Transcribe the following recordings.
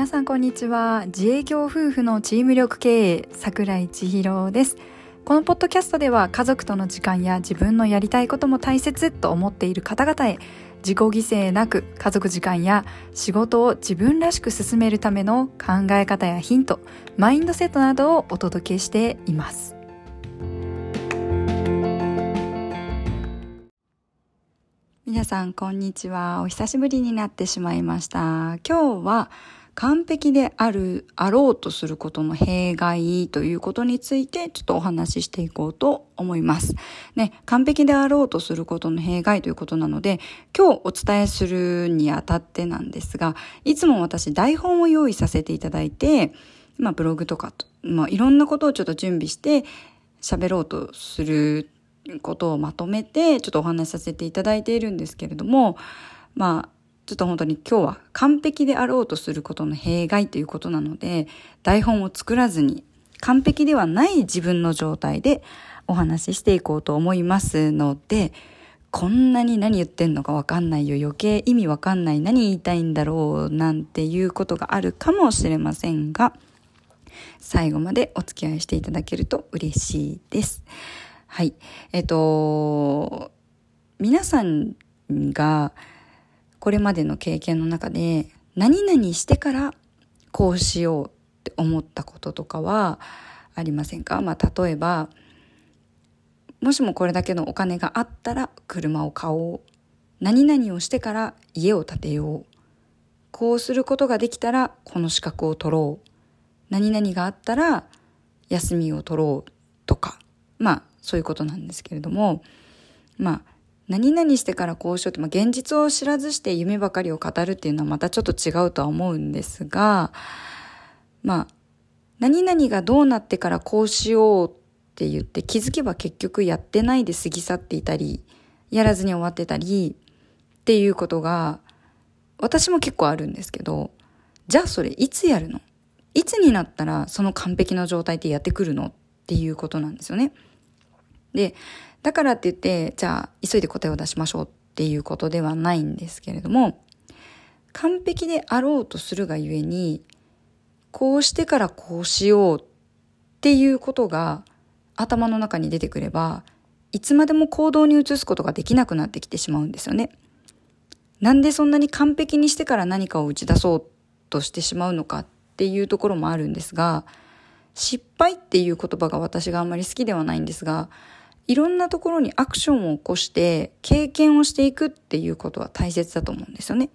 皆さんこんにちは。自営業夫婦のチーム力経営桜井千尋です。このポッドキャストでは家族との時間や自分のやりたいことも大切と思っている方々へ自己犠牲なく家族時間や仕事を自分らしく進めるための考え方やヒントマインドセットなどをお届けしています。皆さんこんにちは。お久しぶりになってしまいました。今日は完璧である、あろうとすることの弊害ということについてちょっとお話ししていこうと思います。ね、完璧であろうとすることの弊害ということなので、今日お伝えするにあたってなんですが、いつも私台本を用意させていただいて、まあブログとかと、まあいろんなことをちょっと準備して喋ろうとすることをまとめてちょっとお話しさせていただいているんですけれども、まあちょっと本当に今日は完璧であろうとすることの弊害ということなので、台本を作らずに完璧ではない自分の状態でお話ししていこうと思いますので、こんなに何言ってんのかわかんないよ。余計意味わかんない。何言いたいんだろうなんていうことがあるかもしれませんが、最後までお付き合いしていただけると嬉しいです。はい。えっと、皆さんがこれまでの経験の中で何々してからこうしようって思ったこととかはありませんか？まあ例えばもしもこれだけのお金があったら車を買おう。何々をしてから家を建てよう。こうすることができたらこの資格を取ろう。何々があったら休みを取ろうとか。まあそういうことなんですけれども。まあ何々してからこうしようって、まあ、現実を知らずして夢ばかりを語るっていうのはまたちょっと違うとは思うんですが、まあ、何々がどうなってからこうしようって言って気づけば結局やってないで過ぎ去っていたり、やらずに終わってたりっていうことが私も結構あるんですけど、じゃあそれいつやるの？いつになったらその完璧な状態ってやってくるの？っていうことなんですよね。で、だからって言って、じゃあ急いで答えを出しましょうっていうことではないんですけれども、完璧であろうとするがゆえに、こうしてからこうしようっていうことが頭の中に出てくれば、いつまでも行動に移すことができなくなってきてしまうんですよね。なんでそんなに完璧にしてから何かを打ち出そうとしてしまうのかっていうところもあるんですが、失敗っていう言葉が私があんまり好きではないんですが、いろんなところにアクションを起こして経験をしていくっていうことは大切だと思うんですよね。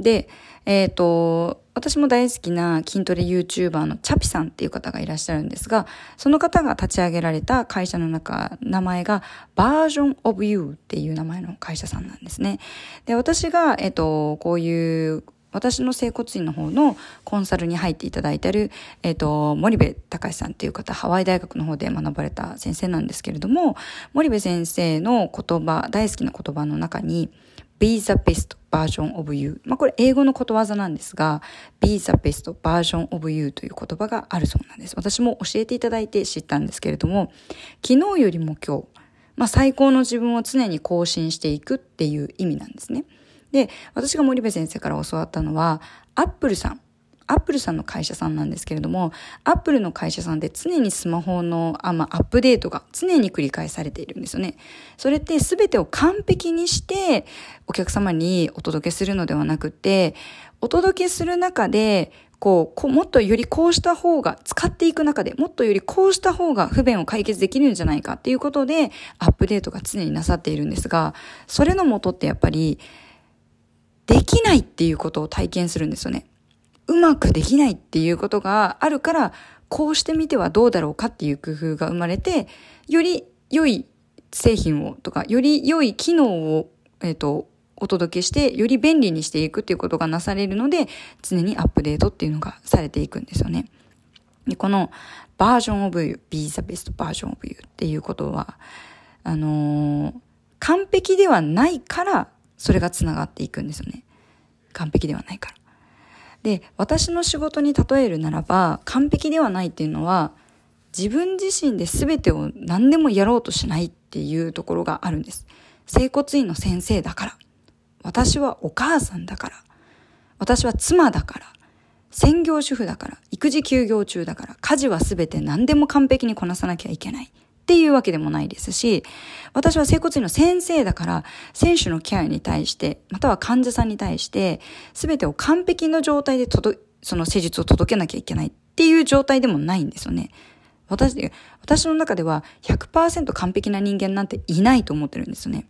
で、えっ、ー、と、私も大好きな筋トレ YouTuber のチャピさんっていう方がいらっしゃるんですが、その方が立ち上げられた会社の中、名前がバージョン of You っていう名前の会社さんなんですね。で、私が、えっ、ー、と、こういう私の整骨院の方のコンサルに入っていただいてる、えっ、ー、と、森部隆さんっていう方、ハワイ大学の方で学ばれた先生なんですけれども、森部先生の言葉、大好きな言葉の中に、be the best version of you。まあ、これ英語のことわざなんですが、be the best version of you という言葉があるそうなんです。私も教えていただいて知ったんですけれども、昨日よりも今日、まあ、最高の自分を常に更新していくっていう意味なんですね。で、私が森部先生から教わったのは、アップルさん。アップルさんの会社さんなんですけれども、アップルの会社さんで常にスマホのあ、まあ、アップデートが常に繰り返されているんですよね。それって全てを完璧にしてお客様にお届けするのではなくて、お届けする中で、こうもっとよりこうした方が、使っていく中でもっとよりこうした方が不便を解決できるんじゃないかっていうことで、アップデートが常になさっているんですが、それのもとってやっぱり、できないっていうことを体験するんですよね。うまくできないっていうことがあるから、こうしてみてはどうだろうかっていう工夫が生まれて、より良い製品をとか、より良い機能を、えっ、ー、と、お届けして、より便利にしていくっていうことがなされるので、常にアップデートっていうのがされていくんですよね。で、このバージョンオブ you, be the best version of you っていうことは、あのー、完璧ではないからそれがつながっていくんですよね。完璧ではないから。で、私の仕事に例えるならば、完璧ではないっていうのは、自分自身で全てを何でもやろうとしないっていうところがあるんです。整骨院の先生だから。私はお母さんだから。私は妻だから。専業主婦だから、育児休業中だから、家事は全て何でも完璧にこなさなきゃいけない。っていうわけでもないですし、私は整骨院の先生だから、選手のケアに対して、または患者さんに対して、全てを完璧の状態で届、その施術を届けなきゃいけないっていう状態でもないんですよね。私、私の中では100%完璧な人間なんていないと思ってるんですよね。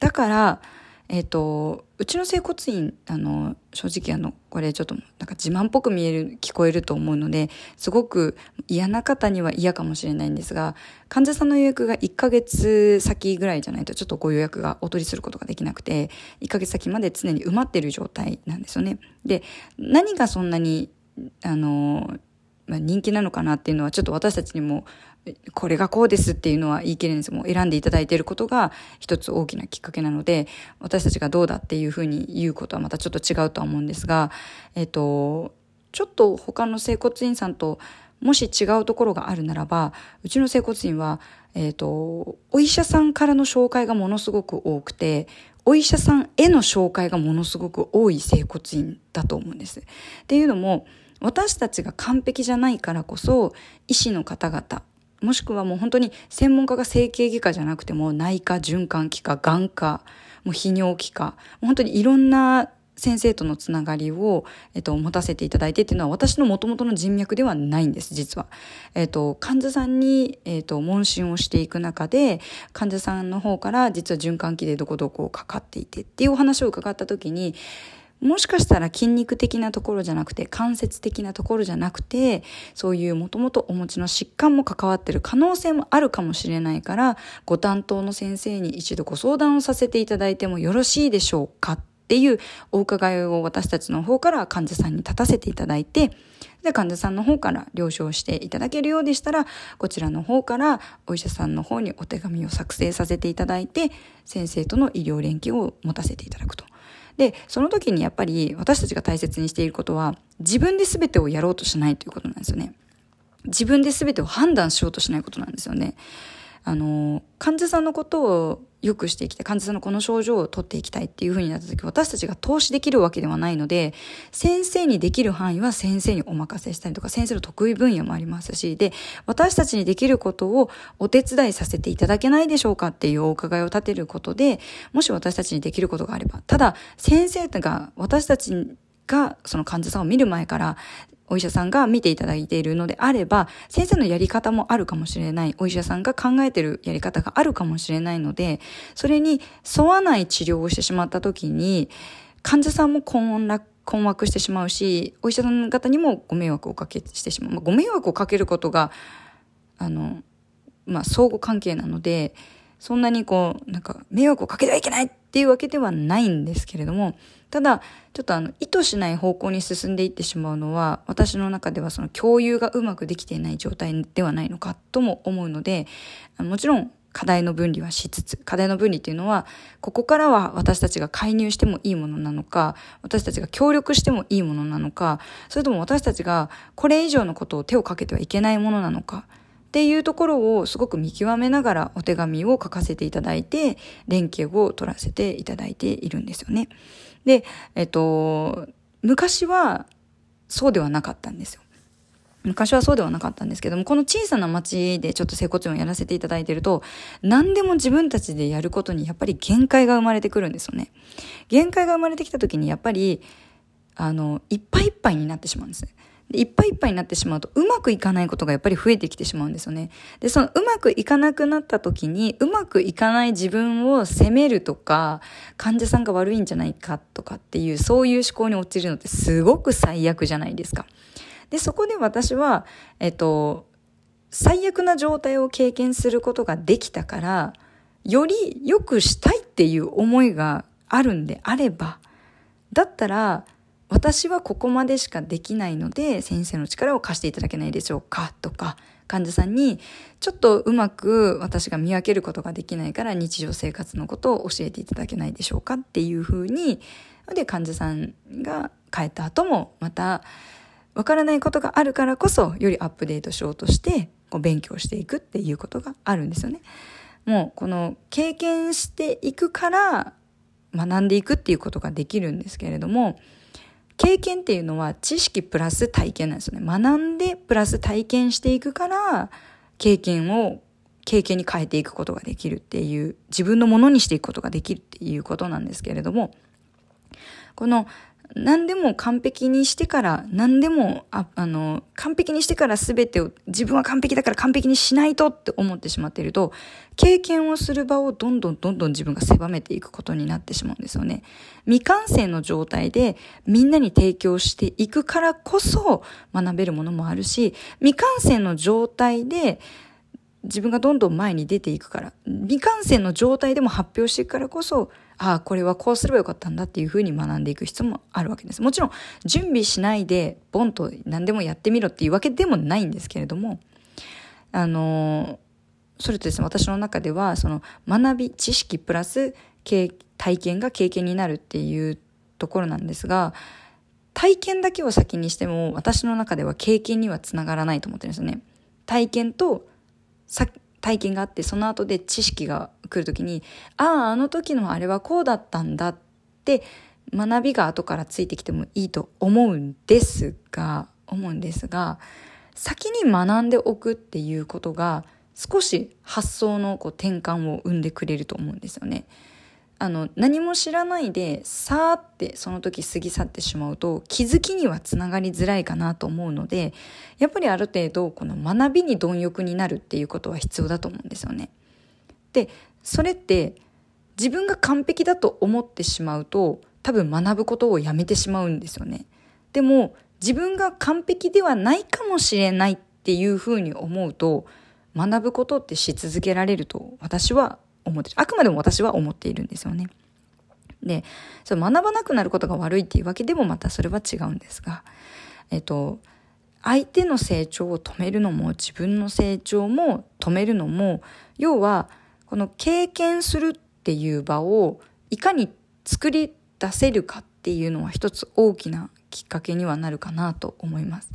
だから、えっ、ー、と、うちの整骨院、あの、正直あの、これちょっとなんか自慢っぽく見える、聞こえると思うので、すごく嫌な方には嫌かもしれないんですが、患者さんの予約が1ヶ月先ぐらいじゃないとちょっとご予約がお取りすることができなくて、1ヶ月先まで常に埋まってる状態なんですよね。で、何がそんなに、あの、まあ、人気なのかなっていうのはちょっと私たちにもこれがこうですっていうのは言い切れないんですもう選んでいただいていることが一つ大きなきっかけなので私たちがどうだっていうふうに言うことはまたちょっと違うとは思うんですが、えっと、ちょっと他の整骨院さんともし違うところがあるならばうちの整骨院は、えっと、お医者さんからの紹介がものすごく多くてお医者さんへの紹介がものすごく多い整骨院だと思うんです。っていうのも私たちが完璧じゃないからこそ医師の方々もしくはもう本当に専門家が整形外科じゃなくても内科循環器科眼科もう泌尿器科本当にいろんな先生とのつながりを、えっと、持たせていただいてっていうのは私の元々の人脈ではないんです、実は。えっと、患者さんに、えっと、問診をしていく中で、患者さんの方から実は循環器でどこどこかかっていてっていうお話を伺った時に、もしかしたら筋肉的なところじゃなくて関節的なところじゃなくてそういうもともとお持ちの疾患も関わってる可能性もあるかもしれないからご担当の先生に一度ご相談をさせていただいてもよろしいでしょうかっていうお伺いを私たちの方から患者さんに立たせていただいてで患者さんの方から了承していただけるようでしたらこちらの方からお医者さんの方にお手紙を作成させていただいて先生との医療連携を持たせていただくと。で、その時にやっぱり私たちが大切にしていることは、自分で全てをやろうとしないということなんですよね。自分で全てを判断しようとしないことなんですよね。あの、患者さんのことを良くしていきたい。患者さんのこの症状を取っていきたいっていう風になった時、私たちが投資できるわけではないので、先生にできる範囲は先生にお任せしたりとか、先生の得意分野もありますし、で、私たちにできることをお手伝いさせていただけないでしょうかっていうお伺いを立てることで、もし私たちにできることがあれば、ただ、先生が私たちがその患者さんを見る前からお医者さんが見ていただいているのであれば、先生のやり方もあるかもしれない。お医者さんが考えてるやり方があるかもしれないので、それに沿わない治療をしてしまった時に、患者さんも困惑困惑してしまうし、お医者さん方にもご迷惑をかけしてしまう。まあ、ご迷惑をかけることが、あの、まあ、相互関係なので、そんなにこう、なんか、迷惑をかけてはいけないっていうわけではないんですけれども、ただ、ちょっとあの、意図しない方向に進んでいってしまうのは、私の中ではその共有がうまくできていない状態ではないのかとも思うので、もちろん、課題の分離はしつつ、課題の分離っていうのは、ここからは私たちが介入してもいいものなのか、私たちが協力してもいいものなのか、それとも私たちがこれ以上のことを手をかけてはいけないものなのか、っていうところをすごく見極めながらお手紙を書かせていただいて、連携を取らせていただいているんですよね。で、えっと、昔はそうではなかったんですよ。昔はそうではなかったんですけども、この小さな町でちょっと整骨院をやらせていただいてると、何でも自分たちでやることにやっぱり限界が生まれてくるんですよね。限界が生まれてきた時にやっぱり、あの、いっぱいいっぱいになってしまうんです。いっぱいいっぱいになってしまうとうまくいかないことがやっぱり増えてきてしまうんですよね。で、そのうまくいかなくなった時にうまくいかない自分を責めるとか患者さんが悪いんじゃないかとかっていうそういう思考に陥るのってすごく最悪じゃないですか。で、そこで私は、えっと、最悪な状態を経験することができたからより良くしたいっていう思いがあるんであればだったら私はここまでしかできないので先生の力を貸していただけないでしょうかとか患者さんにちょっとうまく私が見分けることができないから日常生活のことを教えていただけないでしょうかっていうふうにで患者さんが帰った後もまたわからないことがあるからこそよりアップデートしようとしてこう勉強していくっていうことがあるんですよね。もうこの経験していくから学んでいくっていうことができるんですけれども経験っていうのは知識プラス体験なんですよね。学んでプラス体験していくから、経験を経験に変えていくことができるっていう、自分のものにしていくことができるっていうことなんですけれども、この何でも完璧にしてから、何でも、ああの、完璧にしてから全てを、自分は完璧だから完璧にしないとって思ってしまっていると、経験をする場をどんどんどんどん自分が狭めていくことになってしまうんですよね。未完成の状態でみんなに提供していくからこそ学べるものもあるし、未完成の状態で自分がどんどん前に出ていくから、未完成の状態でも発表していくからこそ、ああ、これはこうすればよかったんだっていうふうに学んでいく必要もあるわけです。もちろん、準備しないで、ボンと何でもやってみろっていうわけでもないんですけれども、あの、それとですね、私の中では、その、学び、知識プラス、体験が経験になるっていうところなんですが、体験だけを先にしても、私の中では経験にはつながらないと思ってるんですよね。体験と、体験があってその後で知識が来る時にあああの時のあれはこうだったんだって学びが後からついてきてもいいと思うんですが思うんですが先に学んでおくっていうことが少し発想のこう転換を生んでくれると思うんですよね。あの何も知らないでさーってその時過ぎ去ってしまうと気づきにはつながりづらいかなと思うのでやっぱりある程度この学びに貪欲になるっていうことは必要だと思うんですよね。でそれって自分が完璧だと思ってしまうと多分学ぶことをやめてしまうんですよね。でも自分が完璧ではないかもしれないっていうふうに思うと学ぶことってし続けられると私は思ってあくまでも私は思っているんですよね。で、そ学ばなくなることが悪いっていうわけでもまたそれは違うんですが、えっと、相手の成長を止めるのも自分の成長も止めるのも要はこの経験するっていう場をいかに作り出せるかっていうのは一つ大きなきっかけにはなるかなと思います。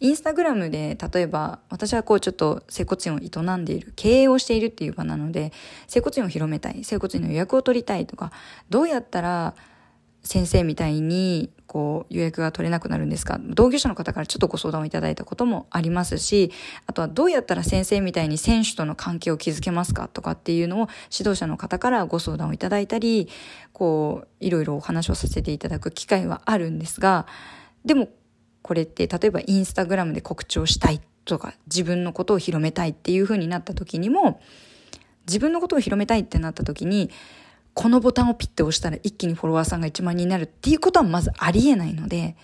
インスタグラムで例えば私はこうちょっと整骨院を営んでいる経営をしているっていう場なので整骨院を広めたい整骨院の予約を取りたいとかどうやったら先生みたいにこう予約が取れなくなるんですか？同業者の方からちょっとご相談をいただいたこともありますしあとはどうやったら先生みたいに選手との関係を築けますかとかっていうのを指導者の方からご相談をいただいたりこういろいろお話をさせていただく機会はあるんですがでもこれって例えばインスタグラムで告知をしたいとか自分のことを広めたいっていう風になった時にも自分のことを広めたいってなった時にこのボタンをピッて押したら一気にフォロワーさんが1万人になるっていうことはまずありえないので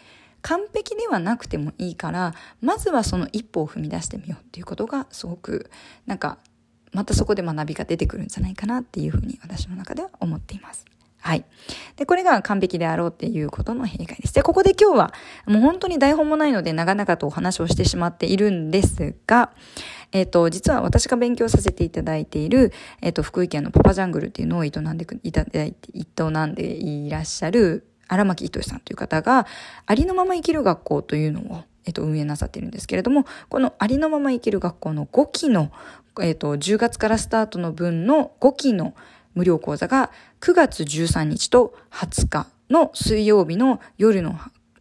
完璧ではなくてもいいからまずはその一歩を踏み出してみようっていうことがすごくなんかまたそこで学びが出てくるんじゃないかなっていうふうに私の中では思っています。はい。で、これが完璧であろうっていうことの弊害です。で、ここで今日は、もう本当に台本もないので、長々とお話をしてしまっているんですが、えっ、ー、と、実は私が勉強させていただいている、えっ、ー、と、福井県のパパジャングルっていうのを営んでいただいて、営んでいらっしゃる荒牧糸さんという方が、ありのまま生きる学校というのを、えっ、ー、と、運営なさっているんですけれども、このありのまま生きる学校の5期の、えっ、と、10月からスタートの分の5期の無料講座が9月13日と20日の水曜日の夜の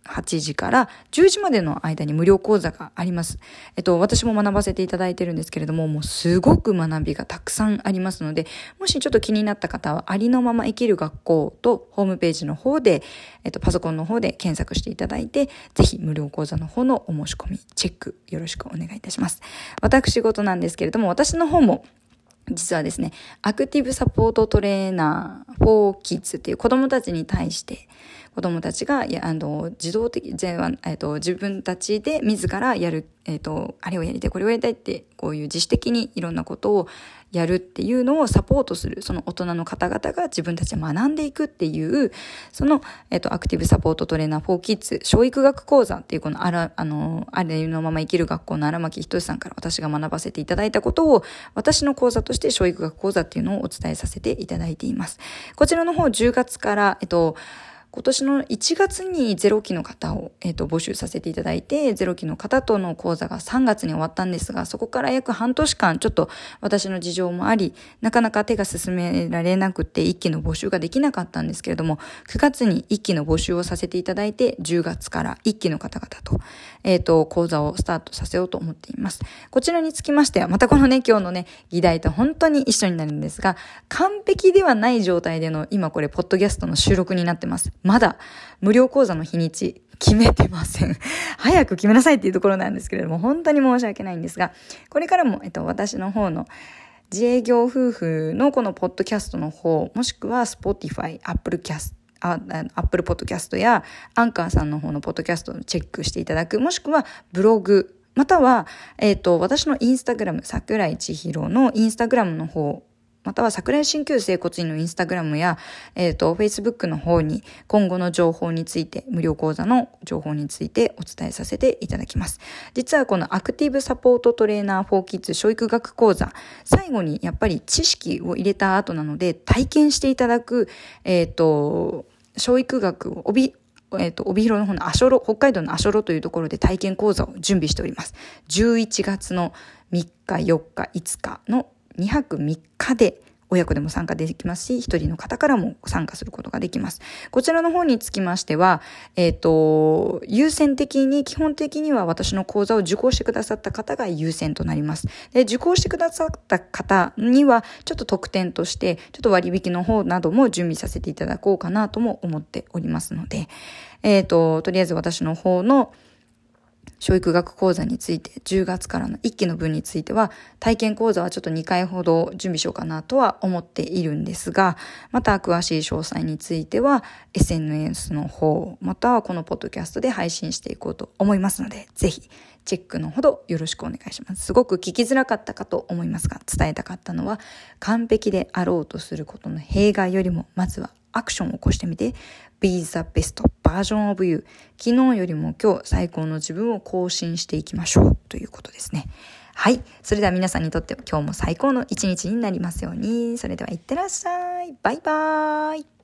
8時から10時までの間に無料講座があります。えっと、私も学ばせていただいてるんですけれども、もうすごく学びがたくさんありますので、もしちょっと気になった方は、ありのまま生きる学校とホームページの方で、えっと、パソコンの方で検索していただいて、ぜひ無料講座の方のお申し込み、チェックよろしくお願いいたします。私事なんですけれども、私の方も実はですね、アクティブサポートトレーナー 4kids っていう子供たちに対して、子供たちが、や、あの、自動的、えっと、自分たちで自らやる、えっと、あれをやりたい、これをやりたいって、こういう自主的にいろんなことをやるっていうのをサポートする、その大人の方々が自分たちで学んでいくっていう、その、えっと、アクティブサポートトレーナー4キッズ、教育学講座っていうこのあら、あの、あれのまま生きる学校の荒牧仁さんから私が学ばせていただいたことを、私の講座として教育学講座っていうのをお伝えさせていただいています。こちらの方10月から、えっと、今年の1月にゼロ期の方を、え、ー、と、募集させていただいて、ゼロ期の方との講座が3月に終わったんですが、そこから約半年間、ちょっと私の事情もあり、なかなか手が進められなくて、1期の募集ができなかったんですけれども、9月に1期の募集をさせていただいて、10月から1期の方々と、えっ、ー、と、講座をスタートさせようと思っています。こちらにつきましては、またこのね、今日のね、議題と本当に一緒になるんですが、完璧ではない状態での、今これ、ポッドキャストの収録になってます。まだ、無料講座の日にち、決めてません。早く決めなさいっていうところなんですけれども、本当に申し訳ないんですが、これからも、えっと、私の方の自営業夫婦のこのポッドキャストの方、もしくは Spotify、Apple Cast、アップルポッドキャストやアンカーさんの方のポッドキャストをチェックしていただく、もしくはブログ、または、えっ、ー、と、私のインスタグラム、桜井千尋のインスタグラムの方または桜井鍼灸整骨院のインスタグラムや、えっ、ー、と、Facebook の方に今後の情報について、無料講座の情報についてお伝えさせていただきます。実はこのアクティブサポートトレーナー4キッズ教育学講座、最後にやっぱり知識を入れた後なので、体験していただく、えっ、ー、と、教育学を帯、えっ、ー、と、帯広の方のアショロ、北海道のアショロというところで体験講座を準備しております。11月の3日、4日、5日の2泊3日で親子でも参加できますし、一人の方からも参加することができます。こちらの方につきましては、えっ、ー、と、優先的に、基本的には私の講座を受講してくださった方が優先となります。で、受講してくださった方には、ちょっと特典として、ちょっと割引の方なども準備させていただこうかなとも思っておりますので、えっ、ー、と、とりあえず私の方の、教育学講座について、10月からの1期の分については、体験講座はちょっと2回ほど準備しようかなとは思っているんですが、また詳しい詳細については、SNS の方、またはこのポッドキャストで配信していこうと思いますので、ぜひ、チェックのほどよろしくお願いします。すごく聞きづらかったかと思いますが、伝えたかったのは、完璧であろうとすることの弊害よりも、まずはアクションを起こしてみて、be the best version of you 昨日よりも今日最高の自分を更新していきましょうということですね。はい。それでは皆さんにとって今日も最高の一日になりますように。それではいってらっしゃい。バイバーイ。